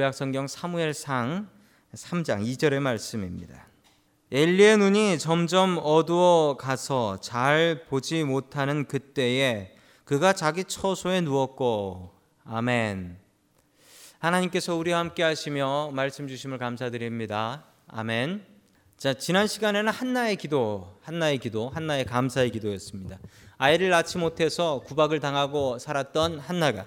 구약 성경 사무엘상 3장 2절의 말씀입니다. 엘리의 눈이 점점 어두워 가서 잘 보지 못하는 그때에 그가 자기 처소에 누웠고 아멘. 하나님께서 우리와 함께 하시며 말씀 주심을 감사드립니다. 아멘. 자, 지난 시간에는 한나의 기도, 한나의 기도, 한나의 감사의 기도였습니다. 아이를 낳지 못해서 구박을 당하고 살았던 한나가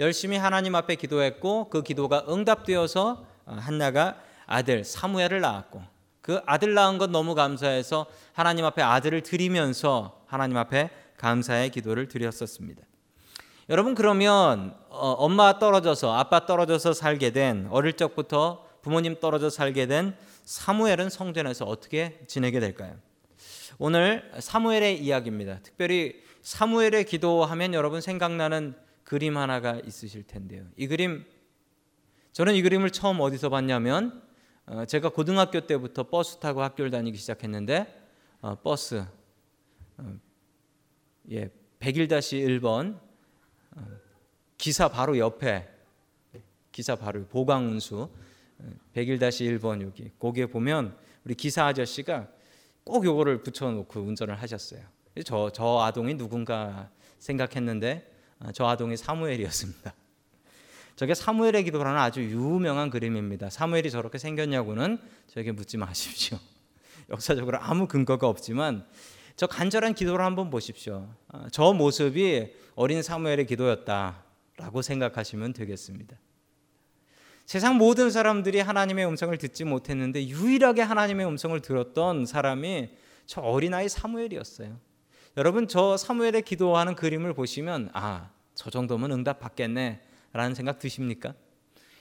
열심히 하나님 앞에 기도했고 그 기도가 응답되어서 한나가 아들 사무엘을 낳았고 그 아들 낳은 것 너무 감사해서 하나님 앞에 아들을 드리면서 하나님 앞에 감사의 기도를 드렸었습니다. 여러분 그러면 어, 엄마 떨어져서 아빠 떨어져서 살게 된 어릴 적부터 부모님 떨어져 살게 된 사무엘은 성전에서 어떻게 지내게 될까요? 오늘 사무엘의 이야기입니다. 특별히 사무엘의 기도하면 여러분 생각나는 그림 하나가 있으실 텐데요. 이 그림 저는 이 그림을 처음 어디서 봤냐면 어, 제가 고등학교 때부터 버스 타고 학교를 다니기 시작했는데 어, 버스 어, 예 101-1번 기사 바로 옆에 기사 바로 보강운수 101-1번 여기 거기에 보면 우리 기사 아저씨가 꼭 요거를 붙여놓고 운전을 하셨어요. 저, 저 아동이 누군가 생각했는데 저 아동이 사무엘이었습니다. 저게 사무엘의 기도라는 아주 유명한 그림입니다. 사무엘이 저렇게 생겼냐고는 저에게 묻지 마십시오. 역사적으로 아무 근거가 없지만 저 간절한 기도를 한번 보십시오. 아, 저 모습이 어린 사무엘의 기도였다라고 생각하시면 되겠습니다. 세상 모든 사람들이 하나님의 음성을 듣지 못했는데 유일하게 하나님의 음성을 들었던 사람이 저 어린아이 사무엘이었어요. 여러분 저 사무엘의 기도하는 그림을 보시면 아, 저 정도면 응답 받겠네 라는 생각 드십니까?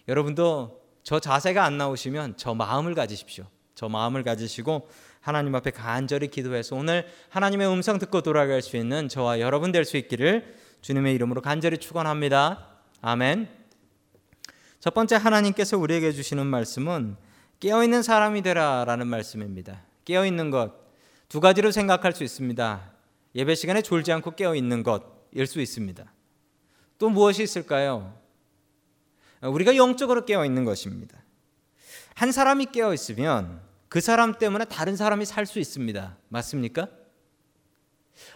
여러분도 저 자세가 안 나오시면 저 마음을 가지십시오. 저 마음을 가지시고 하나님 앞에 간절히 기도해서 오늘 하나님의 음성 듣고 돌아갈 수 있는 저와 여러분 될 수 있기를 주님의 이름으로 간절히 축원합니다. 아멘. 첫 번째 하나님께서 우리에게 주시는 말씀은 깨어 있는 사람이 되라라는 말씀입니다. 깨어 있는 것 두 가지로 생각할 수 있습니다. 예배 시간에 졸지 않고 깨어 있는 것일 수 있습니다. 또 무엇이 있을까요? 우리가 영적으로 깨어 있는 것입니다. 한 사람이 깨어 있으면 그 사람 때문에 다른 사람이 살 수 있습니다. 맞습니까?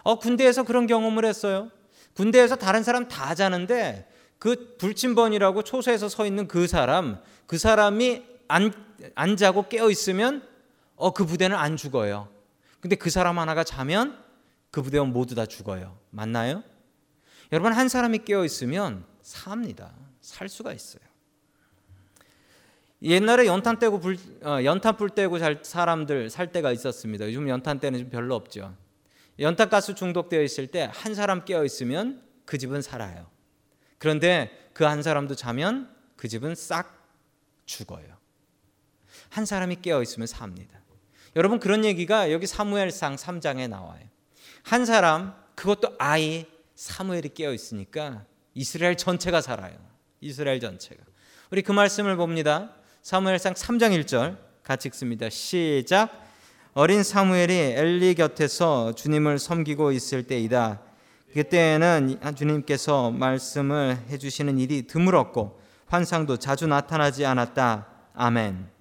어, 군대에서 그런 경험을 했어요. 군대에서 다른 사람 다 자는데 그 불침번이라고 초소에서 서 있는 그 사람, 그 사람이 안, 안 자고 깨어 있으면 어, 그 부대는 안 죽어요. 근데 그 사람 하나가 자면 그 부대원 모두 다 죽어요. 맞나요? 여러분 한 사람이 깨어 있으면 삽니다. 살 수가 있어요. 옛날에 연탄 떼고 불, 어, 연탄 불 떼고 살 사람들 살 때가 있었습니다. 요즘 연탄 때는 좀 별로 없죠. 연탄 가스 중독되어 있을 때 한 사람 깨어 있으면 그 집은 살아요. 그런데 그 한 사람도 자면 그 집은 싹 죽어요. 한 사람이 깨어 있으면 삽니다. 여러분 그런 얘기가 여기 사무엘상 3장에 나와요. 한 사람 그것도 아이 사무엘이 깨어 있으니까 이스라엘 전체가 살아요. 이스라엘 전체가. 우리 그 말씀을 봅니다. 사무엘상 3장 1절 같이 읽습니다. 시작. 어린 사무엘이 엘리 곁에서 주님을 섬기고 있을 때이다. 그때에는 주님께서 말씀을 해주시는 일이 드물었고 환상도 자주 나타나지 않았다. 아멘.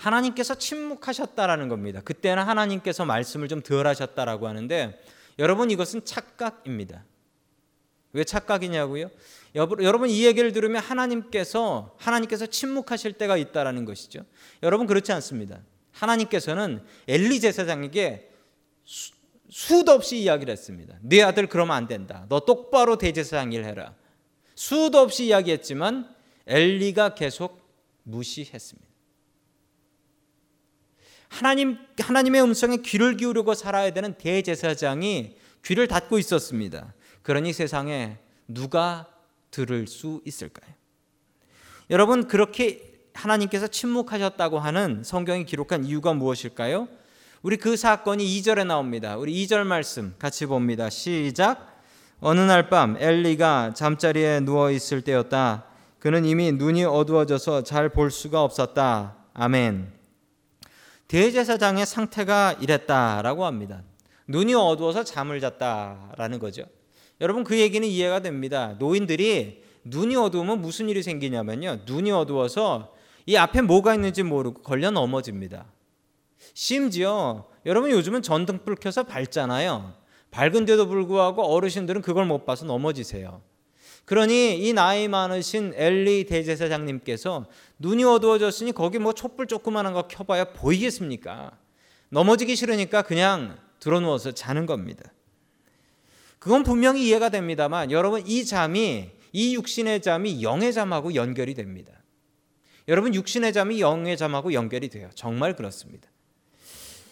하나님께서 침묵하셨다라는 겁니다. 그때는 하나님께서 말씀을 좀 덜 하셨다라고 하는데 여러분 이것은 착각입니다. 왜 착각이냐고요? 여러분 이 얘기를 들으면 하나님께서 하나님께서 침묵하실 때가 있다라는 것이죠. 여러분 그렇지 않습니다. 하나님께서는 엘리 제사장에게 수, 수도 없이 이야기를 했습니다. 네 아들 그러면 안 된다. 너 똑바로 대제사장 일 해라. 수도 없이 이야기했지만 엘리가 계속 무시했습니다. 하나님 하나님의 음성에 귀를 기울이고 살아야 되는 대제사장이 귀를 닫고 있었습니다. 그러니 세상에 누가 들을 수 있을까요? 여러분 그렇게 하나님께서 침묵하셨다고 하는 성경이 기록한 이유가 무엇일까요? 우리 그 사건이 2절에 나옵니다. 우리 2절 말씀 같이 봅니다. 시작. 어느 날 밤 엘리가 잠자리에 누워 있을 때였다. 그는 이미 눈이 어두워져서 잘 볼 수가 없었다. 아멘. 대제사장의 상태가 이랬다라고 합니다. 눈이 어두워서 잠을 잤다라는 거죠. 여러분 그 얘기는 이해가 됩니다. 노인들이 눈이 어두우면 무슨 일이 생기냐면요. 눈이 어두워서 이 앞에 뭐가 있는지 모르고 걸려 넘어집니다. 심지어 여러분 요즘은 전등불 켜서 밝잖아요. 밝은데도 불구하고 어르신들은 그걸 못 봐서 넘어지세요. 그러니 이 나이 많으신 엘리 대제사장님께서 눈이 어두워졌으니 거기 뭐 촛불 조그마한 거 켜봐야 보이겠습니까? 넘어지기 싫으니까 그냥 들어누워서 자는 겁니다. 그건 분명히 이해가 됩니다만 여러분 이 잠이 이 육신의 잠이 영의 잠하고 연결이 됩니다. 여러분 육신의 잠이 영의 잠하고 연결이 돼요. 정말 그렇습니다.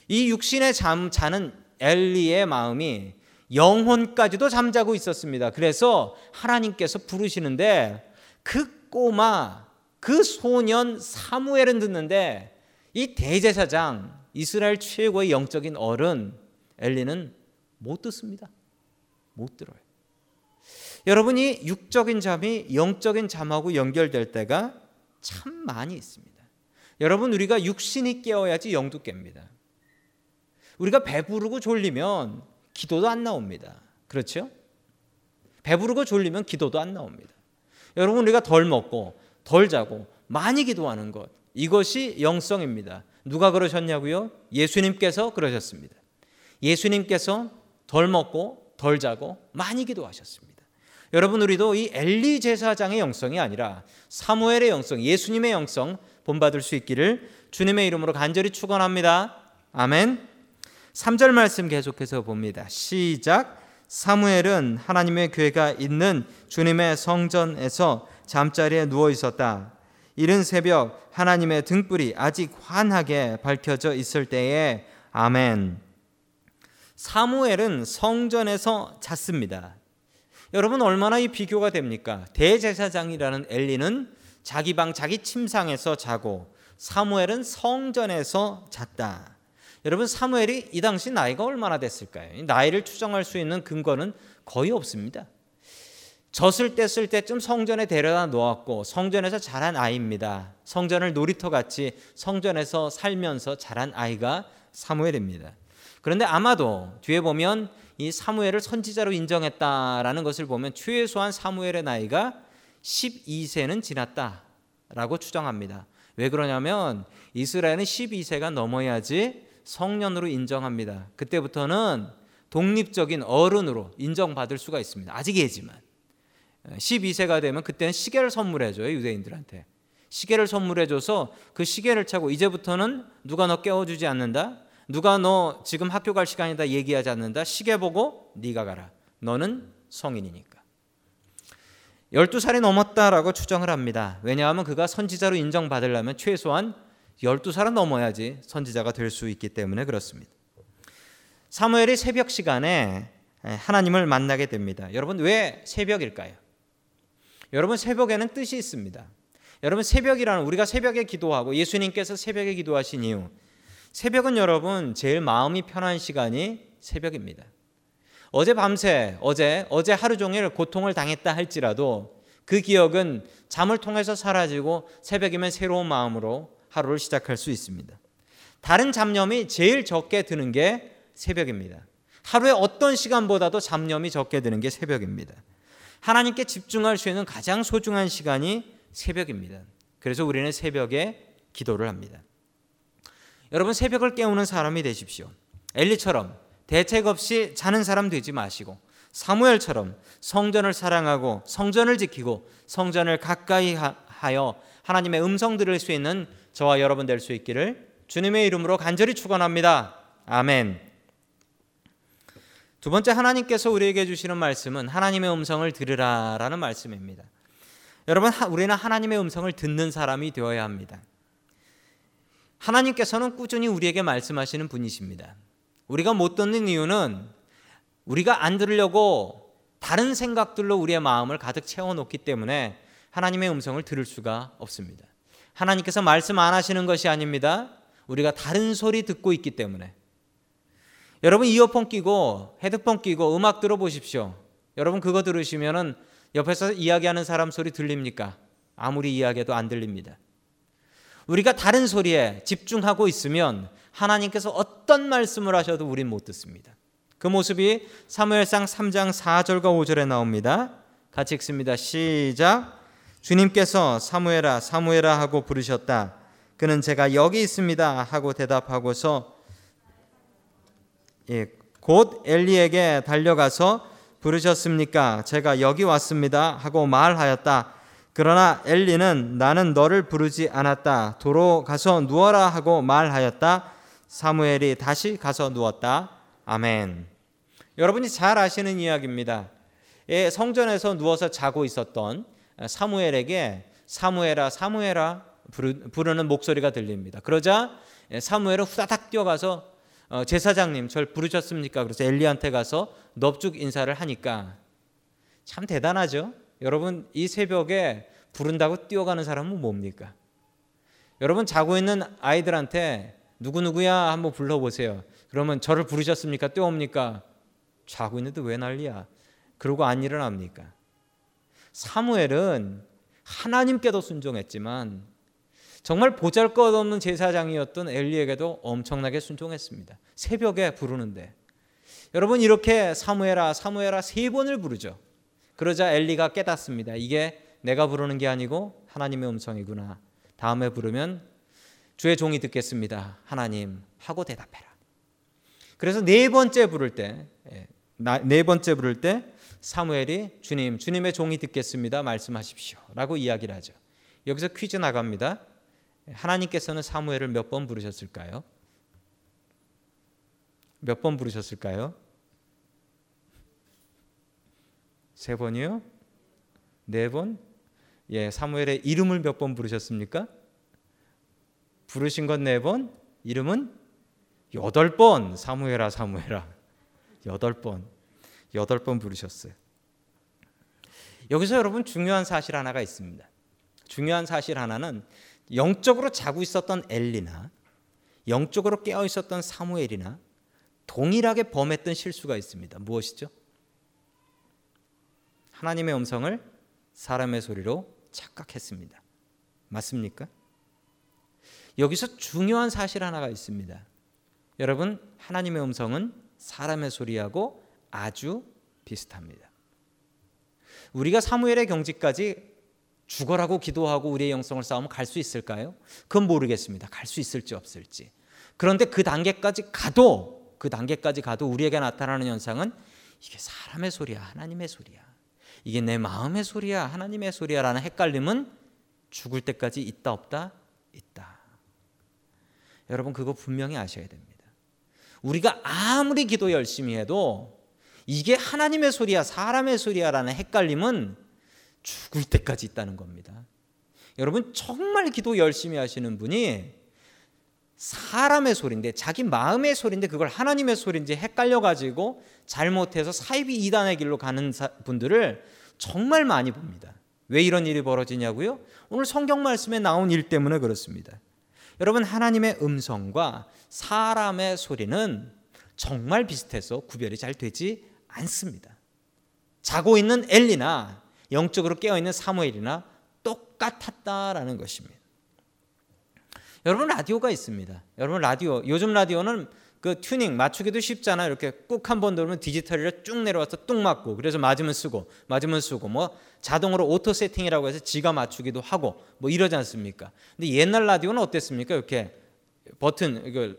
이 육신의 잠 자는 엘리의 마음이 영혼까지도 잠자고 있었습니다. 그래서 하나님께서 부르시는데 그 꼬마 그 소년 사무엘은 듣는데 이 대제사장 이스라엘 최고의 영적인 어른 엘리는 못 듣습니다. 못 들어요. 여러분이 육적인 잠이 영적인 잠하고 연결될 때가 참 많이 있습니다. 여러분 우리가 육신이 깨어야지 영도 깹니다. 우리가 배부르고 졸리면 기도도 안 나옵니다. 그렇죠? 배부르고 졸리면 기도도 안 나옵니다. 여러분 우리가 덜 먹고 덜 자고 많이 기도하는 것 이것이 영성입니다. 누가 그러셨냐고요? 예수님께서 그러셨습니다. 예수님께서 덜 먹고 덜 자고 많이 기도하셨습니다. 여러분 우리도 이 엘리 제사장의 영성이 아니라 사무엘의 영성, 예수님의 영성 본받을 수 있기를 주님의 이름으로 간절히 축원합니다. 아멘. 3절 말씀 계속해서 봅니다. 시작. 사무엘은 하나님의 교회가 있는 주님의 성전에서 잠자리에 누워 있었다. 이른 새벽 하나님의 등불이 아직 환하게 밝혀져 있을 때에 아멘. 사무엘은 성전에서 잤습니다. 여러분 얼마나 이 비교가 됩니까? 대제사장이라는 엘리는 자기 방 자기 침상에서 자고 사무엘은 성전에서 잤다. 여러분 사무엘이 이 당시 나이가 얼마나 됐을까요? 나이를 추정할 수 있는 근거는 거의 없습니다. 젖을 뗐을 때쯤 성전에 데려다 놓았고 성전에서 자란 아이입니다. 성전을 놀이터 같이 성전에서 살면서 자란 아이가 사무엘입니다. 그런데 아마도 뒤에 보면 이 사무엘을 선지자로 인정했다라는 것을 보면 최소한 사무엘의 나이가 12세는 지났다라고 추정합니다. 왜 그러냐면 이스라엘은 12세가 넘어야지 성년으로 인정합니다. 그때부터는 독립적인 어른으로 인정받을 수가 있습니다. 아직 예지만. 12세가 되면 그때는 시계를 선물해 줘요 유대인들한테 시계를 선물해 줘서 그 시계를 차고 이제부터는 누가 너 깨워주지 않는다 누가 너 지금 학교 갈 시간이다 얘기하지 않는다 시계 보고 네가 가라 너는 성인이니까 12살이 넘었다라고 추정을 합니다 왜냐하면 그가 선지자로 인정받으려면 최소한 12살은 넘어야지 선지자가 될 수 있기 때문에 그렇습니다 사무엘이 새벽 시간에 하나님을 만나게 됩니다 여러분 왜 새벽일까요? 여러분 새벽에는 뜻이 있습니다. 여러분 새벽이라는 우리가 새벽에 기도하고 예수님께서 새벽에 기도하신 이유 새벽은 여러분 제일 마음이 편한 시간이 새벽입니다. 어제 밤새 어제 어제 하루 종일 고통을 당했다 할지라도 그 기억은 잠을 통해서 사라지고 새벽이면 새로운 마음으로 하루를 시작할 수 있습니다. 다른 잡념이 제일 적게 드는 게 새벽입니다. 하루에 어떤 시간보다도 잡념이 적게 드는 게 새벽입니다. 하나님께 집중할 수 있는 가장 소중한 시간이 새벽입니다. 그래서 우리는 새벽에 기도를 합니다. 여러분 새벽을 깨우는 사람이 되십시오. 엘리처럼 대책 없이 자는 사람 되지 마시고 사무엘처럼 성전을 사랑하고 성전을 지키고 성전을 가까이 하여 하나님의 음성 들을 수 있는 저와 여러분 될 수 있기를 주님의 이름으로 간절히 축원합니다. 아멘. 두 번째 하나님께서 우리에게 주시는 말씀은 하나님의 음성을 들으라라는 말씀입니다. 여러분 우리는 하나님의 음성을 듣는 사람이 되어야 합니다. 하나님께서는 꾸준히 우리에게 말씀하시는 분이십니다. 우리가 못 듣는 이유는 우리가 안 들으려고 다른 생각들로 우리의 마음을 가득 채워 놓기 때문에 하나님의 음성을 들을 수가 없습니다. 하나님께서 말씀 안 하시는 것이 아닙니다. 우리가 다른 소리 듣고 있기 때문에 여러분 이어폰 끼고 헤드폰 끼고 음악 들어보십시오. 여러분 그거 들으시면은 옆에서 이야기하는 사람 소리 들립니까? 아무리 이야기해도 안 들립니다. 우리가 다른 소리에 집중하고 있으면 하나님께서 어떤 말씀을 하셔도 우린 못 듣습니다. 그 모습이 사무엘상 3장 4절과 5절에 나옵니다. 같이 읽습니다. 시작. 주님께서 사무엘아 사무엘아 하고 부르셨다. 그는 제가 여기 있습니다 하고 대답하고서 예, 곧 엘리에게 달려가서 부르셨습니까? 제가 여기 왔습니다 하고 말하였다. 그러나 엘리는 나는 너를 부르지 않았다. 도로 가서 누워라 하고 말하였다. 사무엘이 다시 가서 누웠다. 아멘. 여러분이 잘 아시는 이야기입니다. 예, 성전에서 누워서 자고 있었던 사무엘에게 사무엘아 사무엘아 부르는 목소리가 들립니다. 그러자 예, 사무엘은 후다닥 뛰어가서 어, 제사장님 절 부르셨습니까? 그래서 엘리한테 가서 넙죽 인사를 하니까 참 대단하죠. 여러분 이 새벽에 부른다고 뛰어가는 사람은 뭡니까? 여러분 자고 있는 아이들한테 누구 누구야 한번 불러보세요. 그러면 저를 부르셨습니까? 뛰어옵니까? 자고 있는데 왜 난리야? 그러고 안 일어납니까? 사무엘은 하나님께도 순종했지만 정말 보잘것없는 제사장이었던 엘리에게도 엄청나게 순종했습니다. 새벽에 부르는데 여러분 이렇게 사무엘아 사무엘아 세 번을 부르죠. 그러자 엘리가 깨닫습니다. 이게 내가 부르는 게 아니고 하나님의 음성이구나. 다음에 부르면 주의 종이 듣겠습니다. 하나님 하고 대답해라. 그래서 네 번째 부를 때, 예, 네 번째 부를 때 사무엘이 주님, 주님의 종이 듣겠습니다. 말씀하십시오라고 이야기를 하죠. 여기서 퀴즈 나갑니다. 하나님께서는 사무엘을 몇 번 부르셨을까요? 몇 번 부르셨을까요? 세 번이요? 네 번? 예, 사무엘의 이름을 몇 번 부르셨습니까? 부르신 건 네 번, 이름은 여덟 번 사무엘아 사무엘아 여덟 번 여덟 번 부르셨어요. 여기서 여러분 중요한 사실 하나가 있습니다. 중요한 사실 하나는 영적으로 자고 있었던 엘리나 영적으로 깨어 있었던 사무엘이나 동일하게 범했던 실수가 있습니다. 무엇이죠? 하나님의 음성을 사람의 소리로 착각했습니다. 맞습니까? 여기서 중요한 사실 하나가 있습니다. 여러분, 하나님의 음성은 사람의 소리하고 아주 비슷합니다. 우리가 사무엘의 경지까지 죽어라고 기도하고 우리의 영성을 싸우면 갈 수 있을까요? 그건 모르겠습니다. 갈 수 있을지 없을지. 그런데 그 단계까지 가도 그 단계까지 가도 우리에게 나타나는 현상은 이게 사람의 소리야, 하나님의 소리야. 이게 내 마음의 소리야, 하나님의 소리야라는 헷갈림은 죽을 때까지 있다 없다 있다. 여러분 그거 분명히 아셔야 됩니다. 우리가 아무리 기도 열심히 해도 이게 하나님의 소리야 사람의 소리야라는 헷갈림은 죽을 때까지 있다는 겁니다. 여러분 정말 기도 열심히 하시는 분이 사람의 소리인데 자기 마음의 소리인데 그걸 하나님의 소리인지 헷갈려 가지고 잘못해서 사이비 이단의 길로 가는 분들을 정말 많이 봅니다. 왜 이런 일이 벌어지냐고요? 오늘 성경 말씀에 나온 일 때문에 그렇습니다. 여러분 하나님의 음성과 사람의 소리는 정말 비슷해서 구별이 잘 되지 않습니다. 자고 있는 엘리나 영적으로 깨어 있는 사무엘이나 똑같았다라는 것입니다. 여러분 라디오가 있습니다. 여러분 라디오 요즘 라디오는 그 튜닝 맞추기도 쉽잖아요. 이렇게 꾹 한 번 누르면 디지털이라 쭉 내려와서 뚝 맞고 그래서 맞으면 쓰고 맞으면 쓰고 뭐 자동으로 auto setting이라고 해서 지가 맞추기도 하고 뭐 이러지 않습니까? 근데 옛날 라디오는 어땠습니까? 이렇게 버튼 이걸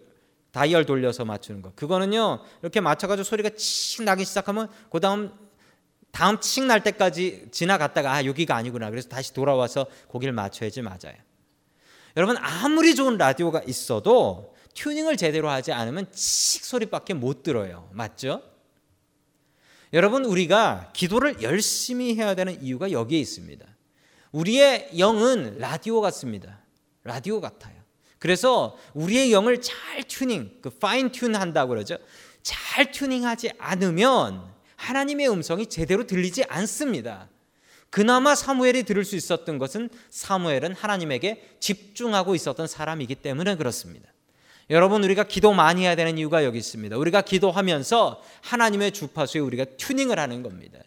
다이얼 돌려서 맞추는 거. 그거는요 이렇게 맞춰가지고 소리가 칙 나기 시작하면 그 다음 다음 칙 날 때까지 지나갔다가 아 여기가 아니구나. 그래서 다시 돌아와서 거기를 맞춰야지 맞아요. 여러분 아무리 좋은 라디오가 있어도 튜닝을 제대로 하지 않으면 칙 소리밖에 못 들어요. 맞죠? 여러분 우리가 기도를 열심히 해야 되는 이유가 여기에 있습니다. 우리의 영은 라디오 같습니다. 라디오 같아요. 그래서 우리의 영을 잘 튜닝, 그 fine tune 한다고 그러죠. 잘 튜닝하지 않으면 하나님의 음성이 제대로 들리지 않습니다. 그나마 사무엘이 들을 수 있었던 것은 사무엘은 하나님에게 집중하고 있었던 사람이기 때문에 그렇습니다. 여러분 우리가 기도 많이 해야 되는 이유가 여기 있습니다. 우리가 기도하면서 하나님의 주파수에 우리가 튜닝을 하는 겁니다.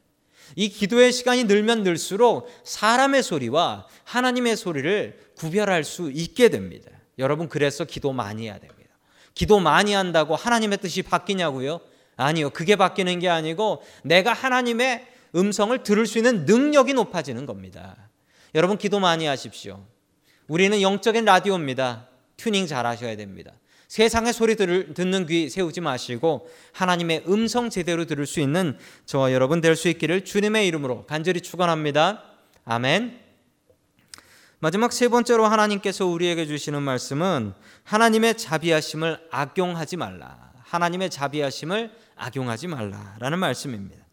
이 기도의 시간이 늘면 늘수록 사람의 소리와 하나님의 소리를 구별할 수 있게 됩니다. 여러분 그래서 기도 많이 해야 됩니다. 기도 많이 한다고 하나님의 뜻이 바뀌냐고요? 아니요. 그게 바뀌는 게 아니고 내가 하나님의 음성을 들을 수 있는 능력이 높아지는 겁니다. 여러분 기도 많이 하십시오. 우리는 영적인 라디오입니다. 튜닝 잘 하셔야 됩니다. 세상의 소리 들을, 듣는 귀 세우지 마시고 하나님의 음성 제대로 들을 수 있는 저와 여러분 될 수 있기를 주님의 이름으로 간절히 축원합니다. 아멘. 마지막 세 번째로 하나님께서 우리에게 주시는 말씀은 하나님의 자비하심을 악용하지 말라. 하나님의 자비하심을 악용하지 말라라는 말씀입니다.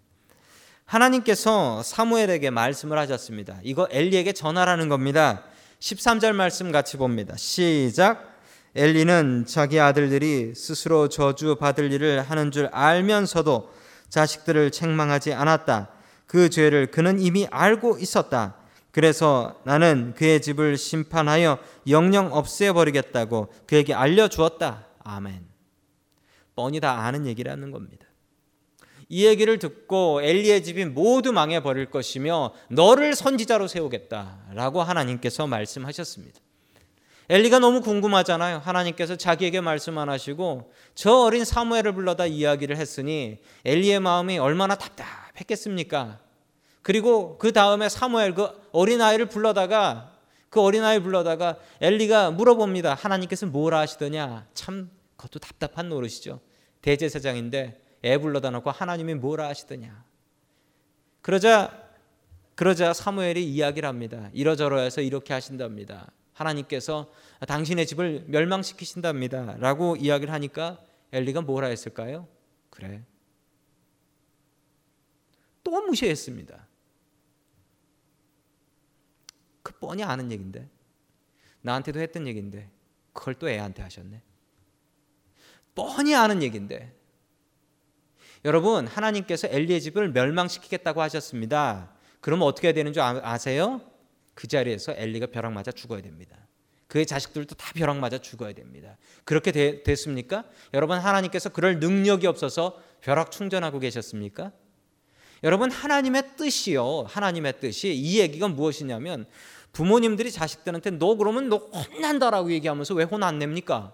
하나님께서 사무엘에게 말씀을 하셨습니다. 이거 엘리에게 전하라는 겁니다. 13절 말씀 같이 봅니다. 시작. 엘리는 자기 아들들이 스스로 저주 받을 일을 하는 줄 알면서도 자식들을 책망하지 않았다. 그 죄를 그는 이미 알고 있었다. 그래서 나는 그의 집을 심판하여 영영 없애버리겠다고 그에게 알려주었다. 아멘. 뻔히 다 아는 얘기라는 겁니다. 이 얘기를 듣고 엘리의 집이 모두 망해버릴 것이며 너를 선지자로 세우겠다라고 하나님께서 말씀하셨습니다. 엘리가 너무 궁금하잖아요. 하나님께서 자기에게 말씀 안 하시고 저 어린 사무엘을 불러다 이야기를 했으니 엘리의 마음이 얼마나 답답했겠습니까? 그리고 그 다음에 사무엘 그 어린 아이를 불러다가 그 어린 아이 불러다가 엘리가 물어봅니다. 하나님께서 뭘 하시더냐? 참 그것도 답답한 노릇이죠. 대제사장인데 애 불러다 놓고 하나님이 뭘 하시더냐? 그러자 그러자 사무엘이 이야기를 합니다. 이러저러해서 이렇게 하신답니다. 하나님께서 당신의 집을 멸망시키신답니다. 라고 이야기를 하니까 엘리가 뭐라 했을까요? 그래. 또 무시했습니다. 그 뻔히 아는 얘긴데. 나한테도 했던 얘긴데. 그걸 또 애한테 하셨네. 뻔히 아는 얘긴데. 여러분, 하나님께서 엘리의 집을 멸망시키겠다고 하셨습니다. 그러면 어떻게 되는 줄 아, 아세요? 그 자리에서 엘리가 벼락 맞아 죽어야 됩니다. 그의 자식들도 다 벼락 맞아 죽어야 됩니다. 그렇게 되, 됐습니까? 여러분 하나님께서 그럴 능력이 없어서 벼락 충전하고 계셨습니까? 여러분 하나님의 뜻이요. 하나님의 뜻이 이 얘기가 무엇이냐면 부모님들이 자식들한테 너 그러면 너 혼난다라고 얘기하면서 왜 혼 안 냅니까?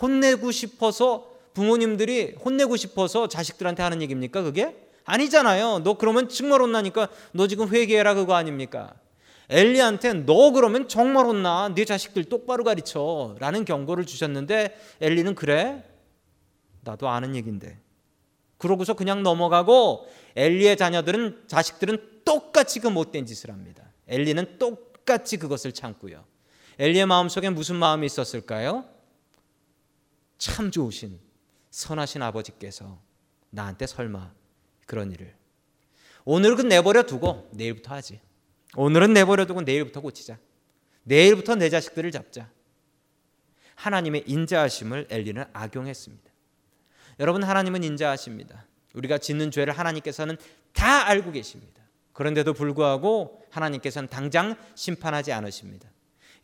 혼내고 싶어서 부모님들이 혼내고 싶어서 자식들한테 하는 얘기입니까? 그게? 아니잖아요. 너 그러면 정말 혼나니까 너 지금 회개해라 그거 아닙니까? 엘리한테 너 그러면 정말 혼나. 네 자식들 똑바로 가르쳐. 라는 경고를 주셨는데 엘리는 그래? 나도 아는 얘긴데. 그러고서 그냥 넘어가고 엘리의 자녀들은 자식들은 똑같이 그 못된 짓을 합니다. 엘리는 똑같이 그것을 참고요. 엘리의 마음속에 무슨 마음이 있었을까요? 참 좋으신 선하신 아버지께서 나한테 설마 그런 일을 오늘은 내버려 두고 내일부터 하지. 오늘은 내버려 두고 내일부터 고치자. 내일부터 내 자식들을 잡자. 하나님의 인자하심을 엘리는 악용했습니다. 여러분 하나님은 인자하십니다. 우리가 짓는 죄를 하나님께서는 다 알고 계십니다. 그런데도 불구하고 하나님께서는 당장 심판하지 않으십니다.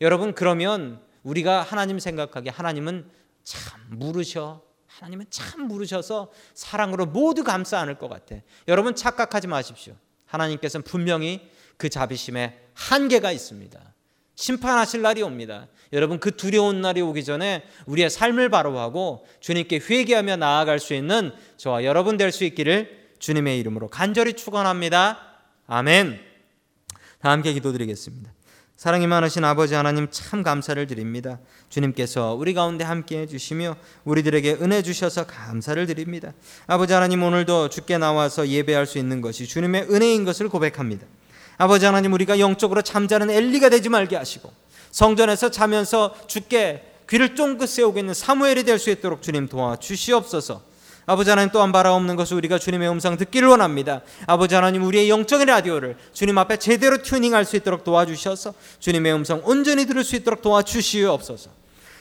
여러분 그러면 우리가 하나님 생각하기에 하나님은 참 물으셔. 하나님은 참 물으셔서 사랑으로 모두 감싸 안을 것 같아. 여러분 착각하지 마십시오. 하나님께서는 분명히 그 자비심에 한계가 있습니다. 심판하실 날이 옵니다. 여러분 그 두려운 날이 오기 전에 우리의 삶을 바로하고 주님께 회개하며 나아갈 수 있는 저와 여러분 될 수 있기를 주님의 이름으로 간절히 축원합니다. 아멘. 다 함께 기도드리겠습니다. 사랑이 많으신 아버지 하나님 참 감사를 드립니다. 주님께서 우리 가운데 함께 해주시며 우리들에게 은혜 주셔서 감사를 드립니다. 아버지 하나님 오늘도 주께 나와서 예배할 수 있는 것이 주님의 은혜인 것을 고백합니다. 아버지 하나님 우리가 영적으로 잠자는 엘리가 되지 말게 하시고 성전에서 자면서 주께 귀를 쫑긋 세우고 있는 사무엘이 될 수 있도록 주님 도와 주시옵소서. 아버지 하나님 또한 바라옵는 것을 우리가 주님의 음성 듣기를 원합니다. 아버지 하나님 우리의 영적인 라디오를 주님 앞에 제대로 튜닝할 수 있도록 도와주셔서 주님의 음성 온전히 들을 수 있도록 도와주시옵소서.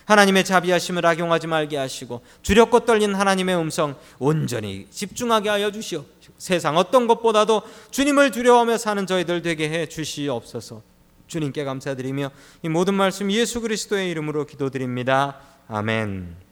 하나님의 자비하심을 악용하지 말게 하시고 두렵고 떨리는 하나님의 음성 온전히 집중하게 하여 주시오. 세상 어떤 것보다도 주님을 두려워하며 사는 저희들 되게 해 주시옵소서. 주님께 감사드리며 이 모든 말씀 예수 그리스도의 이름으로 기도드립니다. 아멘.